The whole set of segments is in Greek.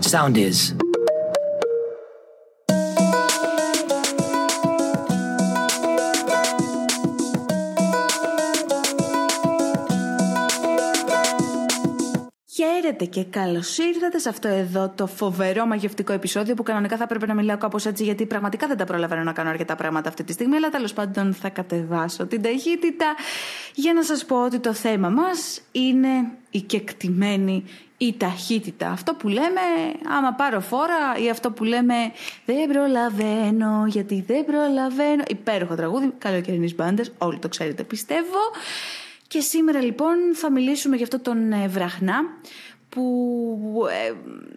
Sound is. Χαίρετε και καλώς ήρθατε σε αυτό εδώ το φοβερό μαγευτικό επεισόδιο που κανονικά θα έπρεπε να μιλάω κάπως έτσι γιατί πραγματικά δεν τα προλαβαίνω να κάνω αρκετά πράγματα αυτή τη στιγμή. Αλλά τέλος πάντων θα κατεβάσω την ταχύτητα για να σας πω ότι το θέμα μας είναι η κεκτημένη η ταχύτητα. Αυτό που λέμε άμα πάρω φόρα ή αυτό που λέμε δεν προλαβαίνω γιατί δεν προλαβαίνω. Υπέροχο τραγούδι, καλοκαιρινής μπάντες, όλοι το ξέρετε πιστεύω. Και σήμερα λοιπόν θα μιλήσουμε για αυτό τον ε, βραχνά που ε,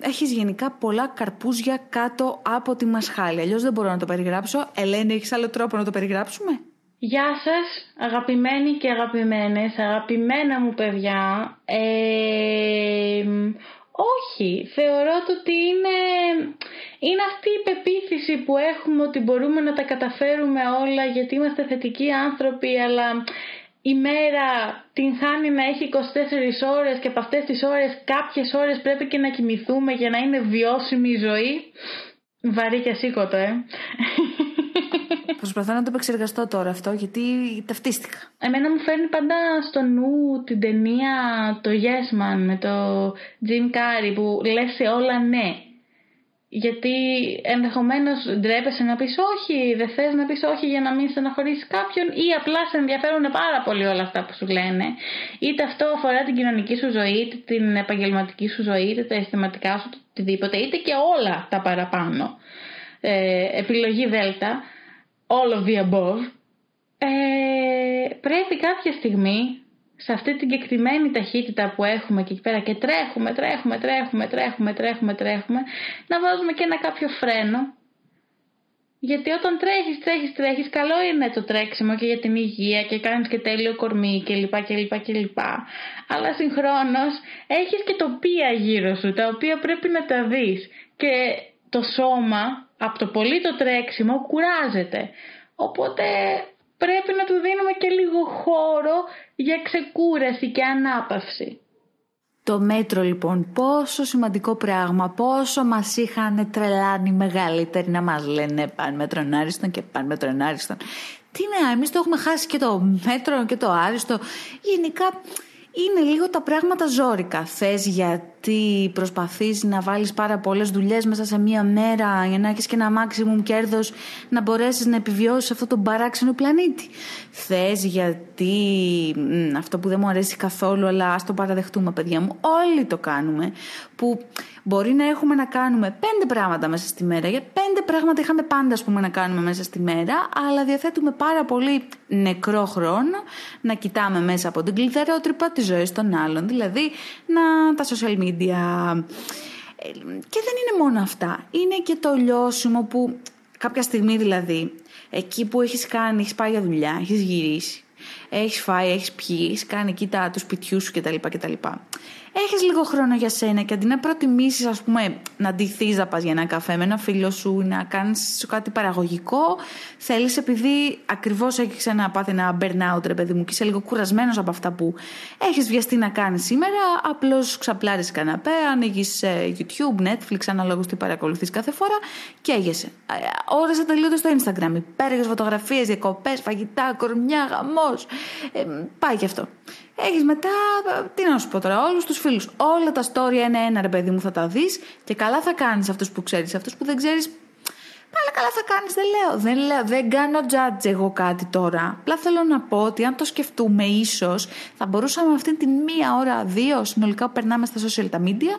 έχεις γενικά πολλά καρπούζια κάτω από τη μασχάλη. Αλλιώς δεν μπορώ να το περιγράψω. Ελένη, έχεις άλλο τρόπο να το περιγράψουμε; Γεια σας αγαπημένοι και αγαπημένες, αγαπημένα μου παιδιά. Ε, όχι, θεωρώ ότι είναι, είναι αυτή η πεποίθηση που έχουμε ότι μπορούμε να τα καταφέρουμε όλα γιατί είμαστε θετικοί άνθρωποι αλλά η μέρα την χάνει να έχει 24 ώρες και από αυτές τις ώρες κάποιες ώρες πρέπει και να κοιμηθούμε για να είναι βιώσιμη η ζωή. Βαρύ και σήκωτο, ε. Προσπαθώ να το επεξεργαστώ τώρα αυτό γιατί ταυτίστηκα. Εμένα μου φέρνει πάντα στο νου την ταινία το Yes Man με το Jim Carrey που λες σε όλα ναι. Γιατί ενδεχομένως ντρέπεσαι να πεις όχι, δεν θες να πεις όχι για να μην στεναχωρήσεις κάποιον, ή απλά σε ενδιαφέρουν πάρα πολύ όλα αυτά που σου λένε. Είτε αυτό αφορά την κοινωνική σου ζωή, είτε την επαγγελματική σου ζωή, είτε τα αισθηματικά σου, οτιδήποτε, είτε και όλα τα παραπάνω. Ε, επιλογή Δέλτα, all of the above. Ε, πρέπει κάποια στιγμή σε αυτή την κεκτημένη ταχύτητα που έχουμε και εκεί πέρα και τρέχουμε, τρέχουμε, τρέχουμε, τρέχουμε, τρέχουμε, τρέχουμε, να βάζουμε και ένα κάποιο φρένο. Γιατί όταν τρέχεις, τρέχεις, τρέχεις, καλό είναι το τρέξιμο και για την υγεία και κάνεις και τέλειο κορμί κλπ. κλπ, κλπ. Αλλά συγχρόνως έχεις και τοπία γύρω σου, τα οποία πρέπει να τα δεις. Και το σώμα, από το πολύ το τρέξιμο, κουράζεται. Οπότε πρέπει να του δίνουμε και λίγο χώρο για ξεκούραση και ανάπαυση. Το μέτρο λοιπόν, πόσο σημαντικό πράγμα, πόσο μας είχαν τρελάνει μεγαλύτεροι να μας λένε πάνε μέτρον άριστον και πάνε μέτρον άριστον. Τι ναι, εμείς το έχουμε χάσει και το μέτρο και το άριστο. Γενικά είναι λίγο τα πράγματα ζώρικα. Θες γιατί προσπαθείς να βάλεις πάρα πολλές δουλειές μέσα σε μία μέρα για να έχεις και ένα maximum κέρδος να μπορέσεις να επιβιώσεις αυτό τον παράξενο πλανήτη; Θες γιατί αυτό που δεν μου αρέσει καθόλου αλλά ας το παραδεχτούμε παιδιά μου όλοι το κάνουμε που μπορεί να έχουμε να κάνουμε πέντε πράγματα μέσα στη μέρα γιατί πέντε πράγματα είχαμε πάντα πούμε, να κάνουμε μέσα στη μέρα αλλά διαθέτουμε πάρα πολύ νεκρό χρόνο να κοιτάμε μέσα από την κλειδαρότρυπα τη ζωής των άλλων δηλαδή να τα social media ε, και δεν είναι μόνο αυτά είναι και το λιώσιμο που κάποια στιγμή δηλαδή εκεί που έχεις κάνει, έχεις πάει για δουλειά, έχεις γυρίσει έχεις φάει, έχεις πιει, έχεις κάνει κοίτα του σπιτιού σου κτλ. κτλ έχεις λίγο χρόνο για σένα και αντί να προτιμήσεις, ας πούμε, να ντυθείς να πας για ένα καφέ με ένα φίλο σου ή να κάνεις κάτι παραγωγικό, θέλεις επειδή ακριβώς έχεις ένα πάθει ένα burnout, ρε παιδί μου, και είσαι λίγο κουρασμένος από αυτά που έχεις βιαστεί να κάνεις σήμερα, απλώς ξαπλάρεις καναπέ, ανοίγεις ε, YouTube, Netflix, αναλόγως τι παρακολουθείς κάθε φορά και έγεσαι. Ε, Ώρε ατελείωτε στο Instagram, υπέροχε φωτογραφίες, διακοπές, φαγητά, κορμιά, χαμό. Ε, πάει και αυτό. Έχεις μετά, τι να σου πω τώρα, όλους τους φίλους. Όλα τα story ένα-ένα, ρε παιδί μου, θα τα δεις και καλά θα κάνεις αυτούς που ξέρεις. Αυτούς που δεν ξέρεις, πάλι καλά θα κάνεις. Δεν λέω, δεν λέω, δεν κάνω judge εγώ κάτι τώρα. Απλά θέλω να πω ότι αν το σκεφτούμε, ίσως θα μπορούσαμε αυτή τη μία ώρα, δύο συνολικά που περνάμε στα social media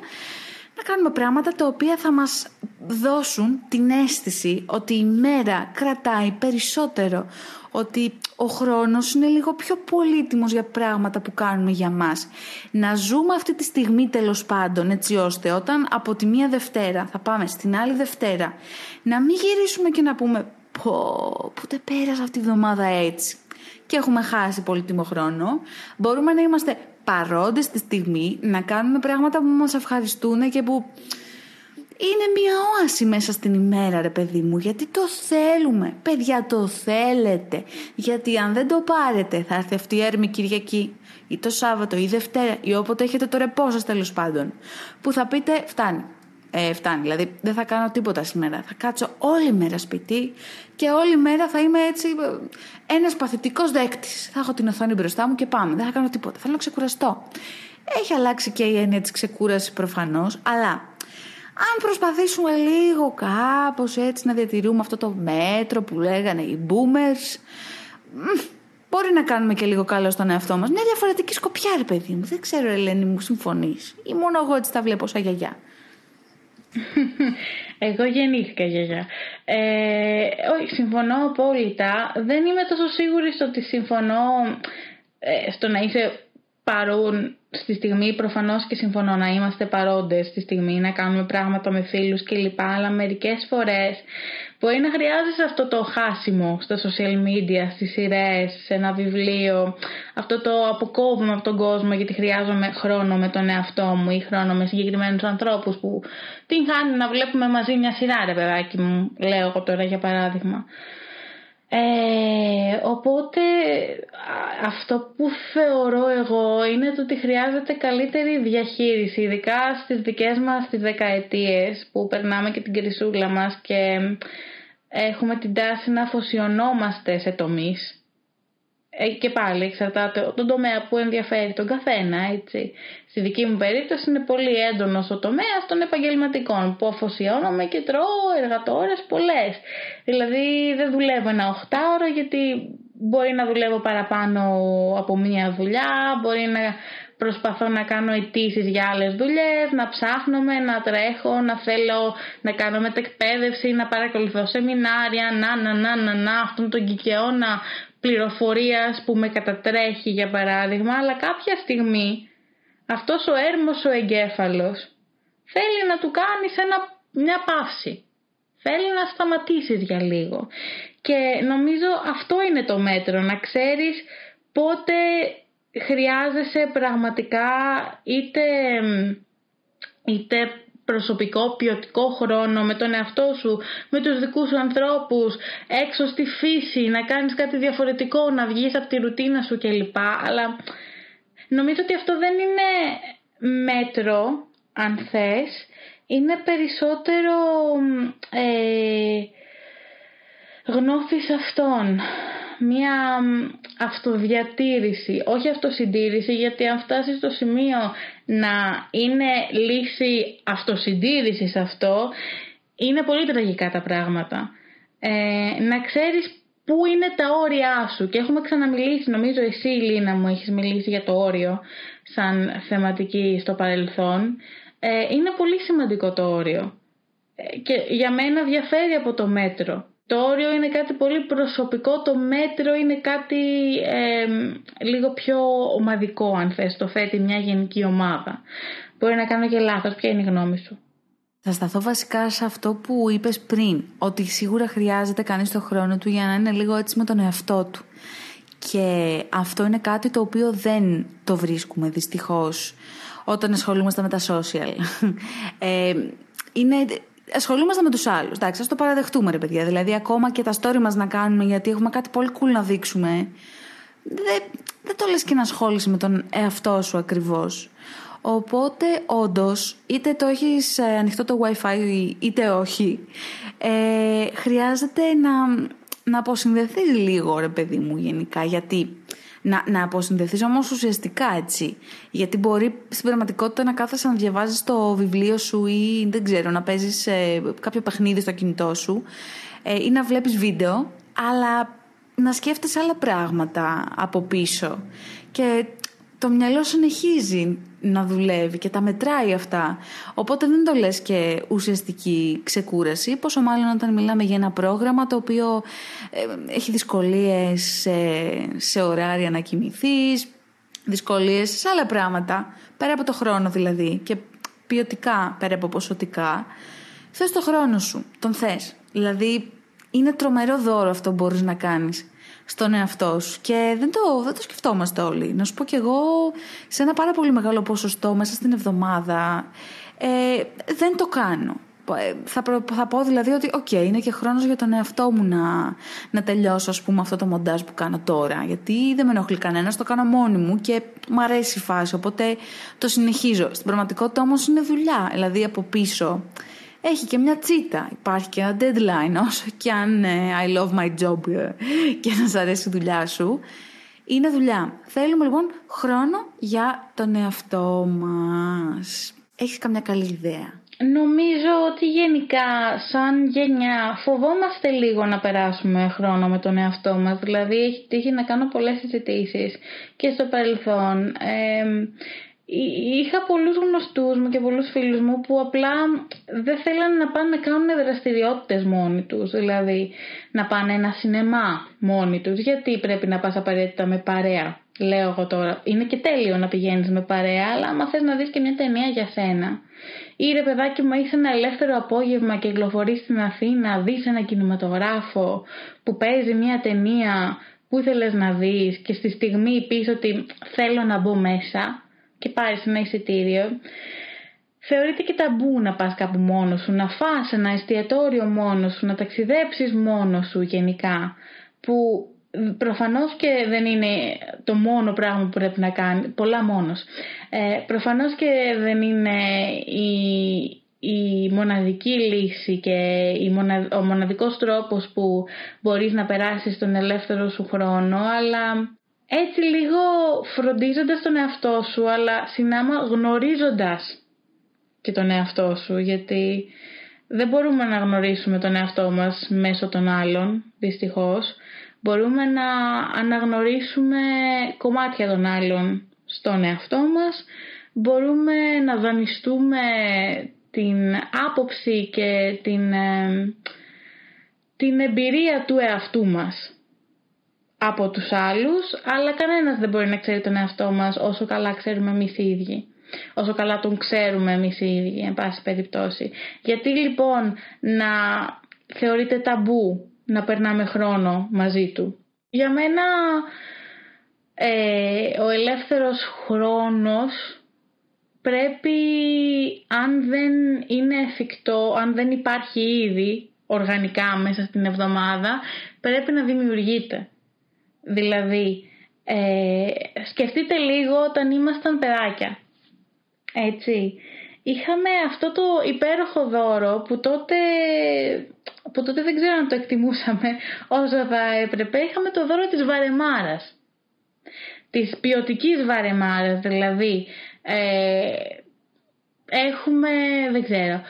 να κάνουμε πράγματα τα οποία θα μας δώσουν την αίσθηση ότι η μέρα κρατάει περισσότερο, ότι ο χρόνος είναι λίγο πιο πολύτιμος για πράγματα που κάνουμε για μας. Να ζούμε αυτή τη στιγμή τέλος πάντων έτσι ώστε όταν από τη μία Δευτέρα θα πάμε στην άλλη Δευτέρα να μην γυρίσουμε και να πούμε πω, πότε πέρασε αυτή τη βδομάδα έτσι και έχουμε χάσει πολύτιμο χρόνο. Μπορούμε να είμαστε παρόντες στη στιγμή, να κάνουμε πράγματα που μας ευχαριστούν και που είναι μια όαση μέσα στην ημέρα ρε παιδί μου. Γιατί το θέλουμε. Παιδιά το θέλετε. Γιατί αν δεν το πάρετε θα έρθει αυτή η έρμη Κυριακή ή το Σάββατο ή Δευτέρα ή όποτε έχετε το ρεπό σας τέλος πάντων που θα πείτε φτάνει ε, φτάνει. Δηλαδή δεν θα κάνω τίποτα σήμερα. Θα κάτσω όλη μέρα σπίτι και όλη μέρα θα είμαι έτσι ε, ένας παθητικός δέκτης. Θα έχω την οθόνη μπροστά μου και πάμε. Δεν θα κάνω τίποτα. Θέλω να ξεκουραστώ. Έχει αλλάξει και η έννοια της ξεκούρασης προφανώς, αλλά αν προσπαθήσουμε λίγο κάπως έτσι να διατηρούμε αυτό το μέτρο που λέγανε οι boomers μπορεί να κάνουμε και λίγο καλό στον εαυτό μας. Μια διαφορετική σκοπιά ρε παιδί μου. Δεν ξέρω Ελένη μου συμφωνείς ή μόνο εγώ έτσι τα βλέπω σαν γιαγιά. Εγώ γεννήθηκα γιαγιά. Ε, όχι, συμφωνώ απόλυτα. Δεν είμαι τόσο σίγουρη στο ότι συμφωνώ ε, στο να είσαι παρούν στη στιγμή προφανώς και συμφωνώ να είμαστε παρόντες στη στιγμή, να κάνουμε πράγματα με φίλους κλπ. Αλλά μερικές φορές μπορεί να χρειάζεσαι αυτό το χάσιμο στα social media, στις σειρές, σε ένα βιβλίο, αυτό το αποκόβουμε από τον κόσμο γιατί χρειάζομαι χρόνο με τον εαυτό μου ή χρόνο με συγκεκριμένους ανθρώπους που την χάνει να βλέπουμε μαζί μια σειρά ρε παιδάκι μου, λέω εγώ τώρα για παράδειγμα. Ε, οπότε αυτό που θεωρώ εγώ είναι το ότι χρειάζεται καλύτερη διαχείριση ειδικά στις δικές μας τις δεκαετίες που περνάμε και την κρυσούλα μας και έχουμε την τάση να αφοσιωνόμαστε σε τομείς. ε, και πάλι εξαρτάται τον τομέα που ενδιαφέρει τον καθένα, έτσι. Στη δική μου περίπτωση είναι πολύ έντονος ο τομέας των επαγγελματικών που αφοσιώνομαι και τρώω εργατόρες πολλές. Δηλαδή δεν δουλεύω ένα οχτάωρο γιατί μπορεί να δουλεύω παραπάνω από μία δουλειά, μπορεί να προσπαθώ να κάνω αιτήσεις για άλλες δουλειές, να ψάχνομαι, να τρέχω, να θέλω να κάνω μετεκπαίδευση, να παρακολουθώ σεμινάρια, να, να, να, να, να, αυτόν τον κικαιώνα πληροφορίας που με κατατρέχει για παράδειγμα, αλλά κάποια στιγμή αυτός ο έρμος ο εγκέφαλος θέλει να του κάνεις ένα, μια παύση. Θέλει να σταματήσεις για λίγο. Και νομίζω αυτό είναι το μέτρο, να ξέρεις πότε χρειάζεσαι πραγματικά είτε, είτε προσωπικό ποιοτικό χρόνο με τον εαυτό σου, με τους δικούς σου ανθρώπους, έξω στη φύση, να κάνεις κάτι διαφορετικό, να βγεις από τη ρουτίνα σου κλπ. Αλλά νομίζω ότι αυτό δεν είναι μέτρο, αν θες, είναι περισσότερο ε, γνώθης αυτών μία αυτοδιατήρηση, όχι αυτοσυντήρηση, γιατί αν φτάσεις στο σημείο να είναι λύση αυτοσυντήρησης αυτό, είναι πολύ τραγικά τα πράγματα. Ε, να ξέρεις πού είναι τα όρια σου και έχουμε ξαναμιλήσει, νομίζω εσύ Λίνα μου έχεις μιλήσει για το όριο σαν θεματική στο παρελθόν. Ε, είναι πολύ σημαντικό το όριο ε, και για μένα διαφέρει από το μέτρο. Το όριο είναι κάτι πολύ προσωπικό, το μέτρο είναι κάτι λίγο πιο ομαδικό αν θες, το θέτει μια γενική ομάδα. Μπορεί να κάνω και λάθος, ποια είναι η γνώμη σου; Θα σταθώ βασικά σε αυτό που είπες πριν, ότι σίγουρα χρειάζεται κανείς το χρόνο του για να είναι λίγο έτσι με τον εαυτό του. Και αυτό είναι κάτι το οποίο δεν το βρίσκουμε δυστυχώς όταν ασχολούμαστε με τα social. Ε, είναι ασχολούμαστε με τους άλλους. Εντάξει, ας το παραδεχτούμε, ρε παιδιά. Δηλαδή, ακόμα και τα story μας να κάνουμε γιατί έχουμε κάτι πολύ cool να δείξουμε. Δεν, δεν το λες και να ασχόλησε με τον εαυτό σου ακριβώς. Οπότε, όντως, είτε το έχεις ε, ανοιχτό το WiFi είτε όχι, ε, χρειάζεται να, να αποσυνδεθεί λίγο, ρε παιδί μου, γενικά. Γιατί να, να αποσυνδεθείς όμως ουσιαστικά έτσι. Γιατί μπορεί στην πραγματικότητα να κάθεσαι να διαβάζεις το βιβλίο σου ή δεν ξέρω, να παίζεις ε, κάποιο παιχνίδι στο κινητό σου ε, ή να βλέπεις βίντεο, αλλά να σκέφτεσαι άλλα πράγματα από πίσω. Και το μυαλό συνεχίζει να δουλεύει και τα μετράει αυτά. Οπότε δεν το λες και ουσιαστική ξεκούραση, πόσο μάλλον όταν μιλάμε για ένα πρόγραμμα το οποίο ε, έχει δυσκολίες σε, σε ωράρια να κοιμηθείς, δυσκολίες σε άλλα πράγματα, πέρα από το χρόνο δηλαδή και ποιοτικά πέρα από ποσοτικά. Θες το χρόνο σου, τον θες. Δηλαδή είναι τρομερό δώρο αυτό που μπορείς να κάνεις στον εαυτό σου. Και δεν το, δεν το σκεφτόμαστε όλοι. Να σου πω κι εγώ σε ένα πάρα πολύ μεγάλο ποσοστό μέσα στην εβδομάδα ε, δεν το κάνω. Ε, θα, θα πω δηλαδή ότι οκ, είναι και χρόνος για τον εαυτό μου να, να τελειώσω ας πούμε αυτό το μοντάζ που κάνω τώρα γιατί δεν με ενοχλεί κανένας, το κάνω μόνη μου και μου αρέσει η φάση οπότε το συνεχίζω. Στην πραγματικότητα όμως είναι δουλειά, δηλαδή από πίσω έχει και μια τσίτα, υπάρχει και ένα deadline όσο και αν ε, I love my job ε, και να σ' αρέσει η δουλειά σου είναι δουλειά. Θέλουμε λοιπόν χρόνο για τον εαυτό μας. Έχεις καμιά καλή ιδέα; Νομίζω ότι γενικά σαν γενιά φοβόμαστε λίγο να περάσουμε χρόνο με τον εαυτό μας. Δηλαδή έχει τύχει να κάνω πολλές συζητήσεις και στο παρελθόν. Ε, είχα πολλούς γνωστούς μου και πολλούς φίλους μου που απλά δεν θέλανε να πάνε να κάνουν δραστηριότητες μόνοι τους. Δηλαδή να πάνε ένα σινεμά μόνοι τους. Γιατί πρέπει να πας απαραίτητα με παρέα; Λέω εγώ τώρα. Είναι και τέλειο να πηγαίνεις με παρέα, αλλά άμα θες να δεις και μια ταινία για σένα. Ή ρε παιδάκι μου έχεις ένα ελεύθερο απόγευμα και κυκλοφορείς στην Αθήνα, δεις ένα κινηματογράφο που παίζει μια ταινία που ήθελες να δεις και στη στιγμή πεις ότι θέλω να μπω μέσα και πάρεις ένα εισιτήριο, θεωρείται και ταμπού να πας κάπου μόνος σου, να φας ένα εστιατόριο μόνος σου, να ταξιδέψεις μόνος σου γενικά, που προφανώς και δεν είναι το μόνο πράγμα που πρέπει να κάνει, πολλά μόνος. Ε, προφανώς και δεν είναι η, η μοναδική λύση και η ο μοναδικός τρόπος που μπορείς να περάσεις τον ελεύθερο σου χρόνο, αλλά έτσι λίγο φροντίζοντας τον εαυτό σου, αλλά συνάμα γνωρίζοντας και τον εαυτό σου, γιατί δεν μπορούμε να γνωρίσουμε τον εαυτό μας μέσω των άλλων, δυστυχώς. Μπορούμε να αναγνωρίσουμε κομμάτια των άλλων στον εαυτό μας, μπορούμε να δανειστούμε την άποψη και την, ε, την εμπειρία του εαυτού μας από τους άλλους, αλλά κανένας δεν μπορεί να ξέρει τον εαυτό μας όσο καλά ξέρουμε εμείς οι ίδιοι. Όσο καλά τον ξέρουμε εμείς οι ίδιοι, εν πάση περιπτώσει. Γιατί λοιπόν να θεωρείται ταμπού να περνάμε χρόνο μαζί του; Για μένα ε, ο ελεύθερος χρόνος πρέπει αν δεν είναι εφικτό, αν δεν υπάρχει ήδη οργανικά μέσα στην εβδομάδα, πρέπει να δημιουργείται. Δηλαδή, ε, σκεφτείτε λίγο όταν ήμασταν παιδάκια. Έτσι. Είχαμε αυτό το υπέροχο δώρο που τότε, που τότε δεν ξέρω αν το εκτιμούσαμε όσο θα έπρεπε. Είχαμε το δώρο της βαρεμάρας. Της ποιοτικής βαρεμάρας δηλαδή. Ε, έχουμε, δεν ξέρω,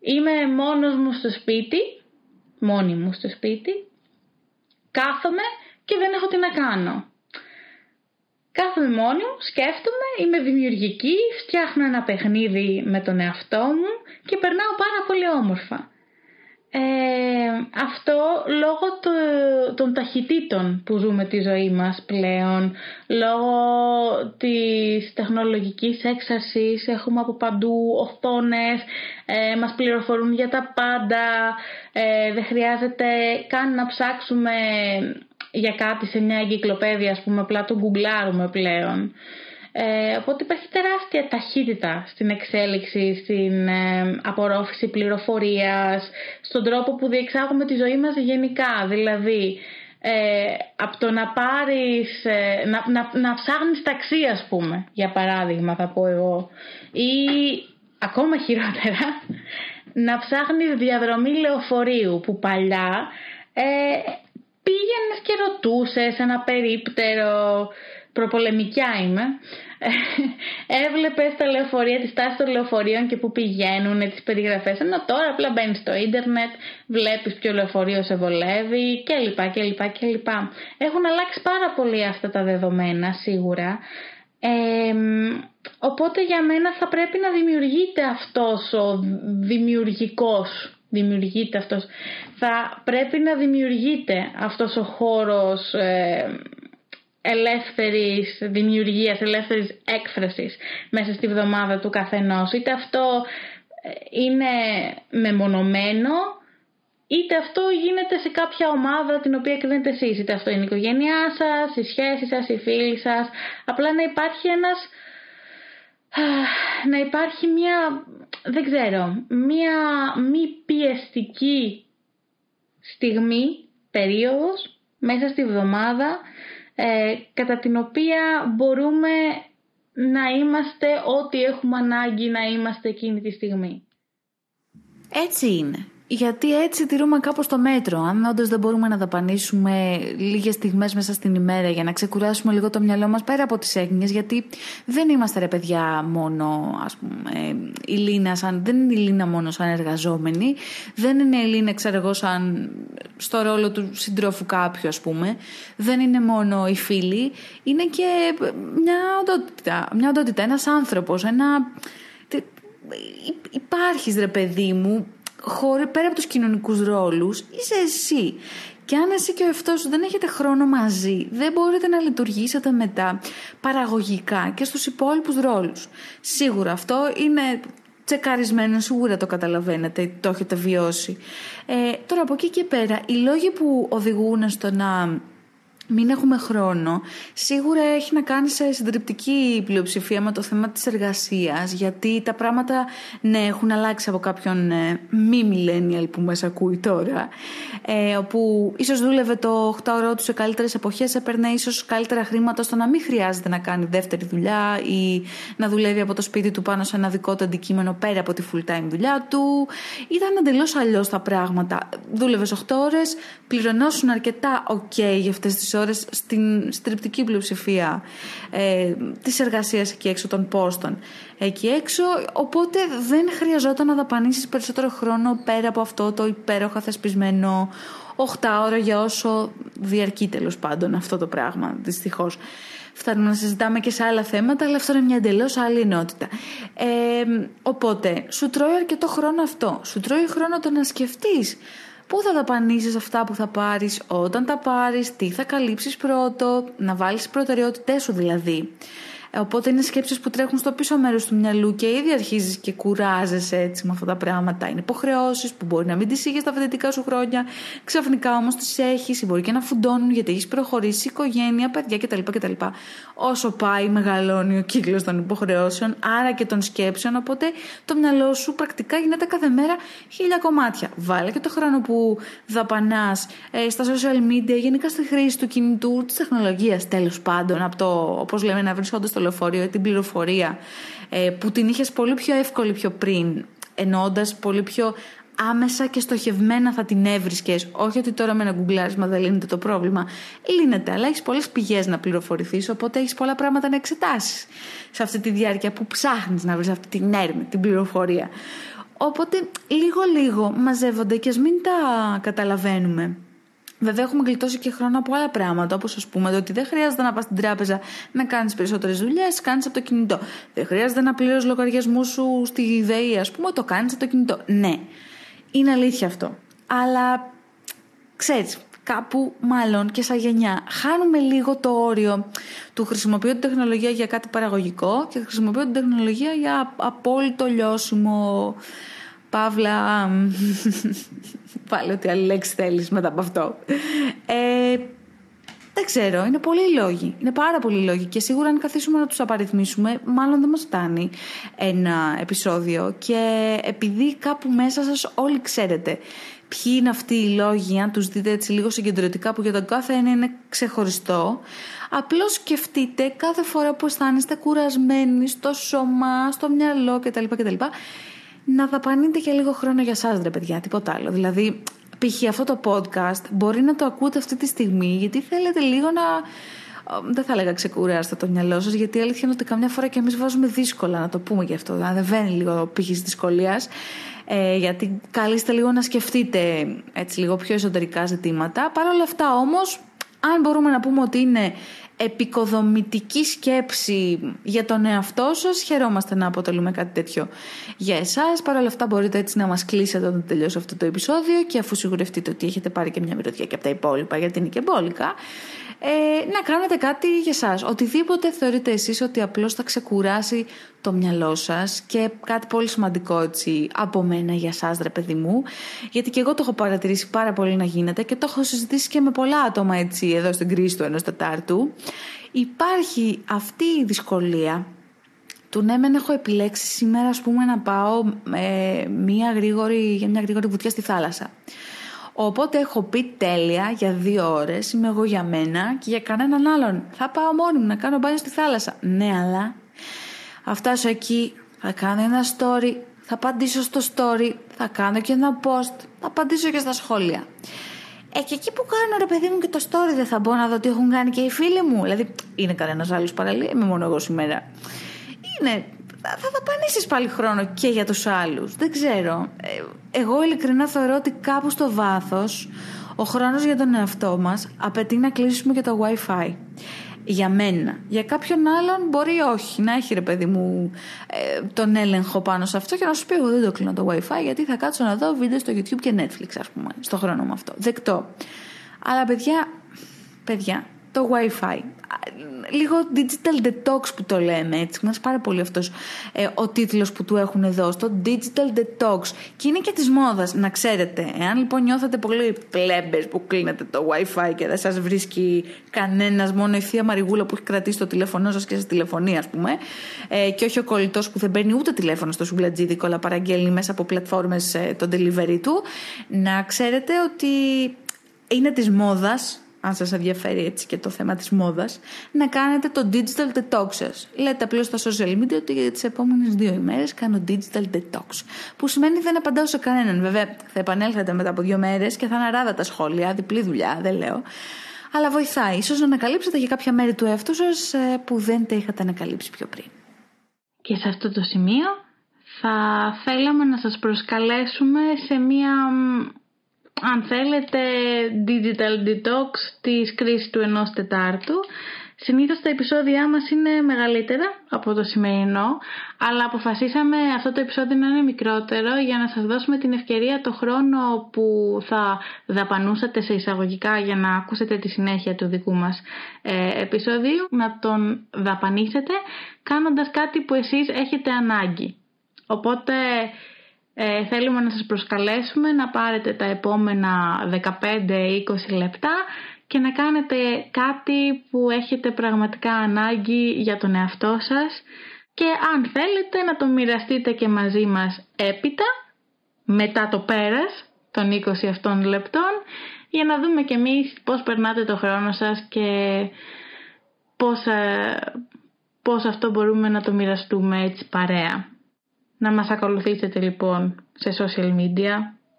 είμαι μόνος μου στο σπίτι, μόνη μου στο σπίτι, κάθομαι και δεν έχω τι να κάνω. Κάθομαι μόνη μου, σκέφτομαι, είμαι δημιουργική, φτιάχνω ένα παιχνίδι με τον εαυτό μου και περνάω πάρα πολύ όμορφα. Ε, αυτό λόγω των ταχυτήτων που ζούμε τη ζωή μας πλέον, λόγω της τεχνολογικής έξαρσης, έχουμε από παντού οθόνες, ε, μας πληροφορούν για τα πάντα, ε, δεν χρειάζεται καν να ψάξουμε για κάτι σε μια εγκυκλοπαίδεια, ας πούμε, απλά το γκουγκλάρουμε πλέον. Ε, οπότε υπάρχει τεράστια ταχύτητα στην εξέλιξη, στην ε, απορρόφηση πληροφορίας, στον τρόπο που διεξάγουμε τη ζωή μας γενικά. Δηλαδή, ε, από το να πάρεις, ε, να, να, να ψάχνεις ταξί ας πούμε, για παράδειγμα θα πω εγώ, ή ακόμα χειρότερα, να ψάχνεις διαδρομή λεωφορείου που παλιά ε, πήγαινες και ρωτούσες ένα περίπτερο, προπολεμικιά είμαι, έβλεπες τα λεωφορεία, τη τάση των λεωφορείων και που πηγαίνουν, τις περιγραφές. Ενώ τώρα απλά μπαίνεις στο ίντερνετ, βλέπεις ποιο λεωφορείο σε βολεύει κλπ. κλπ, κλπ. Έχουν αλλάξει πάρα πολύ αυτά τα δεδομένα σίγουρα. Ε, οπότε για μένα θα πρέπει να δημιουργείται αυτός ο δημιουργικός δημιουργείται αυτός. Θα πρέπει να δημιουργείται αυτός ο χώρος ε, ελεύθερης δημιουργίας, ελεύθερης έκφρασης μέσα στη βδομάδα του καθενός. Είτε αυτό ε, είναι μεμονωμένο, είτε αυτό γίνεται σε κάποια ομάδα την οποία κρίνετε εσείς. Είτε αυτό είναι η οικογένειά σας, οι σχέσεις σας, οι φίλοι σας. Απλά να υπάρχει ένας να υπάρχει μια, δεν ξέρω, μια μη πιεστική στιγμή, περίοδος, μέσα στη βδομάδα, ε, κατά την οποία μπορούμε να είμαστε ό,τι έχουμε ανάγκη να είμαστε εκείνη τη στιγμή. Έτσι είναι. Γιατί έτσι τηρούμε κάπως το μέτρο. Αν όντως δεν μπορούμε να δαπανίσουμε λίγες στιγμές μέσα στην ημέρα για να ξεκουράσουμε λίγο το μυαλό μας πέρα από τις έγνοιες, γιατί δεν είμαστε ρε παιδιά μόνο, ας πούμε, η Λίνα σαν, δεν είναι η Λίνα μόνο σαν εργαζόμενη, δεν είναι η Λίνα, ξέρω εγώ, σαν στο ρόλο του συντρόφου κάποιου, ας πούμε, δεν είναι μόνο οι φίλοι, είναι και μια οντότητα, μια οντότητα ένας άνθρωπος, ένα... Υπάρχεις ρε παιδί μου χωρί, πέρα από τους κοινωνικούς ρόλους, είσαι εσύ. Και αν εσύ και ο εαυτός σου δεν έχετε χρόνο μαζί, δεν μπορείτε να λειτουργήσετε μετά παραγωγικά και στους υπόλοιπους ρόλους. Σίγουρα αυτό είναι τσεκαρισμένο, σίγουρα το καταλαβαίνετε, το έχετε βιώσει. Ε, τώρα από εκεί και πέρα, οι λόγοι που οδηγούν στο να μην έχουμε χρόνο, σίγουρα έχει να κάνει σε συντριπτική πλειοψηφία με το θέμα της εργασίας, γιατί τα πράγματα ναι, έχουν αλλάξει από κάποιον ε, μη millennial που μας ακούει τώρα, ε, όπου ίσως δούλευε το 8 ώρο του σε καλύτερες εποχές, έπαιρνε ίσως καλύτερα χρήματα ώστε να μην χρειάζεται να κάνει δεύτερη δουλειά ή να δουλεύει από το σπίτι του πάνω σε ένα δικό του αντικείμενο πέρα από τη full time δουλειά του. Ήταν εντελώς αλλιώς τα πράγματα. Δούλευες 8 ώρες, πληρωνόσουν αρκετά ok για αυτές τις ώρες στην στριπτική πλειοψηφία ε, της εργασίας εκεί έξω των πόστων εκεί έξω οπότε δεν χρειαζόταν να δαπανίσεις περισσότερο χρόνο πέρα από αυτό το υπέροχα θεσπισμένο 8 ώρα για όσο διαρκεί τέλος πάντων αυτό το πράγμα δυστυχώς. Φτάνουμε να συζητάμε και σε άλλα θέματα, αλλά αυτό είναι μια εντελώς άλλη ενότητα. Ε, οπότε, σου τρώει αρκετό χρόνο αυτό. Σου τρώει χρόνο το να σκεφτείς Πού θα δαπανίσεις αυτά που θα πάρεις όταν τα πάρεις, τι θα καλύψεις πρώτο, να βάλεις τις προτεραιότητές σου δηλαδή. Οπότε είναι σκέψεις που τρέχουν στο πίσω μέρος του μυαλού και ήδη αρχίζεις και κουράζεσαι έτσι με αυτά τα πράγματα. Είναι υποχρεώσεις που μπορεί να μην τις είχες στα φοιτητικά σου χρόνια, ξαφνικά όμως τις έχεις ή μπορεί και να φουντώνουν γιατί έχεις προχωρήσει οικογένεια, παιδιά κτλ. κτλ. Όσο πάει, μεγαλώνει ο κύκλος των υποχρεώσεων, άρα και των σκέψεων. Οπότε το μυαλό σου πρακτικά γίνεται κάθε μέρα χίλια κομμάτια. Βάλε και το χρόνο που δαπανάς ε, στα social media, γενικά στη χρήση του κινητού, της τεχνολογίας τέλος πάντων, από το, όπως λέμε, να βρίσκονται στο λεωφορείο ή την πληροφορία ε, που την είχες πολύ πιο εύκολη πιο πριν, εννοώντας πολύ πιο άμεσα και στοχευμένα θα την έβρισκες. Όχι ότι τώρα με ένα γκουγκλάρισμα δεν λύνεται το πρόβλημα. Λύνεται, αλλά έχεις πολλές πηγές να πληροφορηθείς, οπότε έχεις πολλά πράγματα να εξετάσεις σε αυτή τη διάρκεια που ψάχνεις να βρεις αυτή την έρμη, την πληροφορία. Οπότε λίγο-λίγο μαζεύονται και ας μην τα καταλαβαίνουμε. Βέβαια, έχουμε γλιτώσει και χρόνο από άλλα πράγματα, όπως ας πούμε το ότι δεν χρειάζεται να πας στην τράπεζα να κάνεις περισσότερες δουλειές, κάνεις από το κινητό. Δεν χρειάζεται να πληρώσεις λογαριασμούς σου στη ΔΕΗ, ας πούμε, το κάνεις από το κινητό. Ναι, είναι αλήθεια αυτό. Αλλά ξέρεις, κάπου μάλλον και σαν γενιά χάνουμε λίγο το όριο του χρησιμοποιώ την τεχνολογία για κάτι παραγωγικό και χρησιμοποιώ την τεχνολογία για απόλυτο λιώσιμο Παύλα, πάλι ό,τι άλλη λέξη θέλεις μετά από αυτό. Ε, δεν ξέρω, είναι πολλοί λόγοι. Είναι πάρα πολλοί λόγοι και σίγουρα αν καθίσουμε να τους απαριθμίσουμε, μάλλον δεν μας φτάνει ένα επεισόδιο και επειδή κάπου μέσα σας όλοι ξέρετε ποιοι είναι αυτοί οι λόγοι, αν τους δείτε έτσι λίγο συγκεντρωτικά που για τον κάθε ένα είναι ξεχωριστό, απλώς σκεφτείτε κάθε φορά που αισθάνεστε κουρασμένοι στο σώμα, στο μυαλό κτλ. κτλ να δαπανείτε και λίγο χρόνο για σας ρε παιδιά, τίποτα άλλο. Δηλαδή, π.χ. αυτό το podcast μπορεί να το ακούτε αυτή τη στιγμή γιατί θέλετε λίγο να... Δεν θα έλεγα ξεκουράστε το μυαλό σας, γιατί η αλήθεια είναι ότι καμιά φορά και εμείς βάζουμε δύσκολα να το πούμε γι' αυτό. Να βαίνει λίγο π.χ. δυσκολίας. Ε, γιατί καλείστε λίγο να σκεφτείτε έτσι λίγο πιο εσωτερικά ζητήματα. Παρ' όλα αυτά όμως, αν μπορούμε να πούμε ότι είναι επικοδομητική σκέψη για τον εαυτό σας. Χαιρόμαστε να αποτελούμε κάτι τέτοιο για εσάς. Παρ' όλα αυτά μπορείτε έτσι να μας κλείσετε όταν τελειώσει αυτό το επεισόδιο και αφού σιγουρευτείτε ότι έχετε πάρει και μια μυρωδιά και από τα υπόλοιπα γιατί είναι και μπόλικα ε, να κάνετε κάτι για σας. Οτιδήποτε θεωρείτε εσείς ότι απλώς θα ξεκουράσει το μυαλό σας και κάτι πολύ σημαντικό έτσι από μένα για σας ρε παιδί μου γιατί και εγώ το έχω παρατηρήσει πάρα πολύ να γίνεται και το έχω συζητήσει και με πολλά άτομα έτσι εδώ στην κρίση του ενός Τετάρτου υπάρχει αυτή η δυσκολία του ναι μεν έχω επιλέξει σήμερα ας πούμε να πάω ε, μια γρήγορη, για μια γρήγορη βουτιά στη θάλασσα. Οπότε έχω πει τέλεια για δύο ώρες, είμαι εγώ για μένα και για κανέναν άλλον. Θα πάω μόνη μου να κάνω μπάνιο στη θάλασσα. Ναι, αλλά θα φτάσω εκεί, θα κάνω ένα story, θα απαντήσω στο story, θα κάνω και ένα post, θα απαντήσω και στα σχόλια. Ε, και εκεί που κάνω ρε παιδί μου και το story δεν θα μπω να δω τι έχουν κάνει και οι φίλοι μου. Δηλαδή, είναι κανένας άλλος παραλία, είμαι μόνο εγώ σήμερα. Είναι. Θα δαπανίσεις πάλι χρόνο και για τους άλλους. Δεν ξέρω. Ε, εγώ ειλικρινά θεωρώ ότι κάπου στο βάθος ο χρόνος για τον εαυτό μας απαιτεί να κλείσουμε και το WiFi για μένα. Για κάποιον άλλον μπορεί όχι να έχει ρε παιδί μου ε, τον έλεγχο πάνω σε αυτό και να σου πει εγώ δεν το κλείνω το wifi γιατί θα κάτσω να δω βίντεο στο YouTube και Netflix ας πούμε στο χρόνο μου αυτό. Δεκτό. Αλλά παιδιά, παιδιά, το Wi-Fi. Λίγο digital detox που το λέμε έτσι. Μας πάρα πολύ αυτός ε, ο τίτλος που του έχουν εδώ στο digital detox. Και είναι και της μόδας, να ξέρετε. Εάν λοιπόν νιώθετε πολύ πλέμπες που κλείνετε το Wi-Fi και δεν σας βρίσκει κανένας, μόνο η θεία Μαριγούλα που έχει κρατήσει το τηλέφωνό σας και σας τηλεφωνεί ας πούμε, ε, και όχι ο κολλητός που δεν παίρνει ούτε τηλέφωνο στο σουμπλατζίδικο αλλά παραγγέλνει μέσα από πλατφόρμες ε, το delivery του, να ξέρετε ότι είναι της μόδας αν σας ενδιαφέρει έτσι και το θέμα της μόδας, να κάνετε το digital detox σας. Λέτε απλώς στα social media ότι για τις επόμενες δύο ημέρες κάνω digital detox. Που σημαίνει δεν απαντάω σε κανέναν. Βέβαια θα επανέλθετε μετά από δύο μέρες και θα αναράδα τα σχόλια, διπλή δουλειά, δεν λέω. Αλλά βοηθάει. Ίσως να ανακαλύψετε για κάποια μέρη του εαυτού σας ε, που δεν τα είχατε ανακαλύψει πιο πριν. Και σε αυτό το σημείο θα θέλαμε να σας προσκαλέσουμε σε μία αν θέλετε, digital detox της κρίσης του ενός τετάρτου. Συνήθως τα επεισόδια μας είναι μεγαλύτερα από το σημερινό, αλλά αποφασίσαμε αυτό το επεισόδιο να είναι μικρότερο για να σας δώσουμε την ευκαιρία το χρόνο που θα δαπανούσατε σε εισαγωγικά για να ακούσετε τη συνέχεια του δικού μας ε, επεισόδιου, να τον δαπανίσετε κάνοντας κάτι που εσείς έχετε ανάγκη. Οπότε ε, θέλουμε να σας προσκαλέσουμε να πάρετε τα επόμενα 15-20 λεπτά και να κάνετε κάτι που έχετε πραγματικά ανάγκη για τον εαυτό σας και αν θέλετε να το μοιραστείτε και μαζί μας έπειτα, μετά το πέρας των 20 αυτών λεπτών, για να δούμε και εμείς πώς περνάτε το χρόνο σας και πώς, ε, πώς αυτό μπορούμε να το μοιραστούμε έτσι παρέα. Να μας ακολουθήσετε λοιπόν σε social media,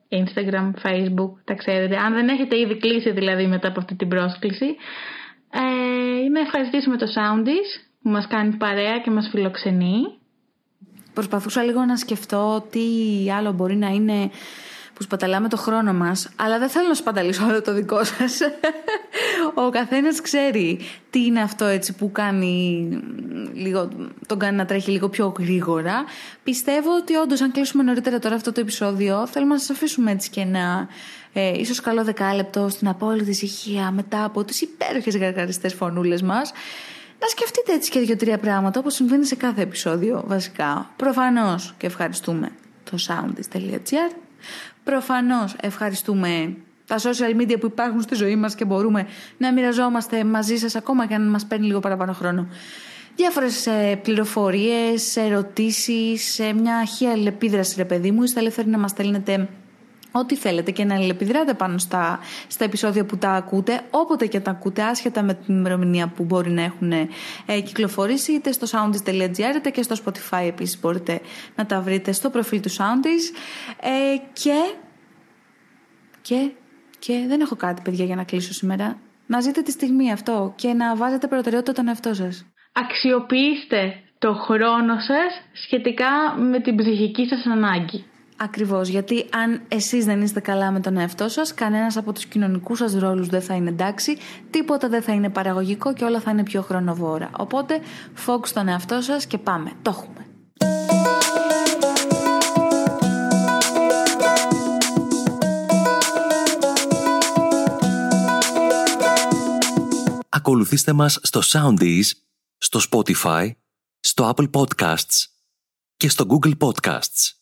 Instagram, Facebook, τα ξέρετε. Αν δεν έχετε ήδη κλείσει δηλαδή μετά από αυτή την πρόσκληση, ε, να ευχαριστήσουμε το Soundies που μας κάνει παρέα και μας φιλοξενεί. Προσπαθούσα λίγο να σκεφτώ τι άλλο μπορεί να είναι που σπαταλάμε το χρόνο μας, αλλά δεν θέλω να σπαταλήσω όλο το δικό σας. Ο καθένας ξέρει τι είναι αυτό έτσι που κάνει λίγο, τον κάνει να τρέχει λίγο πιο γρήγορα. Πιστεύω ότι όντως αν κλείσουμε νωρίτερα τώρα αυτό το επεισόδιο, θέλουμε να σας αφήσουμε έτσι και ένα ε, ίσως καλό δεκάλεπτο στην απόλυτη ησυχία μετά από τις υπέροχες γαργαριστές φωνούλες μας. Να σκεφτείτε έτσι και δύο-τρία πράγματα όπως συμβαίνει σε κάθε επεισόδιο βασικά. Προφανώς και ευχαριστούμε το soundist.gr Προφανώς ευχαριστούμε τα social media που υπάρχουν στη ζωή μας και μπορούμε να μοιραζόμαστε μαζί σας ακόμα και αν μας παίρνει λίγο παραπάνω χρόνο. Διάφορες ε, πληροφορίες, ερωτήσεις, μια χεία αλληλεπίδραση ρε παιδί μου. Είστε ελεύθεροι να μας στέλνετε ό,τι θέλετε και να αλληλεπιδράτε πάνω στα, στα επεισόδια που τα ακούτε, όποτε και τα ακούτε, άσχετα με την ημερομηνία που μπορεί να έχουν ε, κυκλοφορήσει, είτε στο soundis.gr είτε και στο Spotify επίσης μπορείτε να τα βρείτε στο προφίλ του Soundis. Ε, και, και, και δεν έχω κάτι παιδιά για να κλείσω σήμερα. Να ζείτε τη στιγμή αυτό και να βάζετε προτεραιότητα τον εαυτό σας. Αξιοποιήστε το χρόνο σας σχετικά με την ψυχική σας ανάγκη. Ακριβώς, γιατί αν εσείς δεν είστε καλά με τον εαυτό σας, κανένας από τους κοινωνικούς σας ρόλους δεν θα είναι εντάξει, τίποτα δεν θα είναι παραγωγικό και όλα θα είναι πιο χρονοβόρα. Οπότε, focus στον εαυτό σας και πάμε. Το έχουμε. Ακολουθήστε μας στο Soundees, στο Spotify, στο Apple Podcasts και στο Google Podcasts.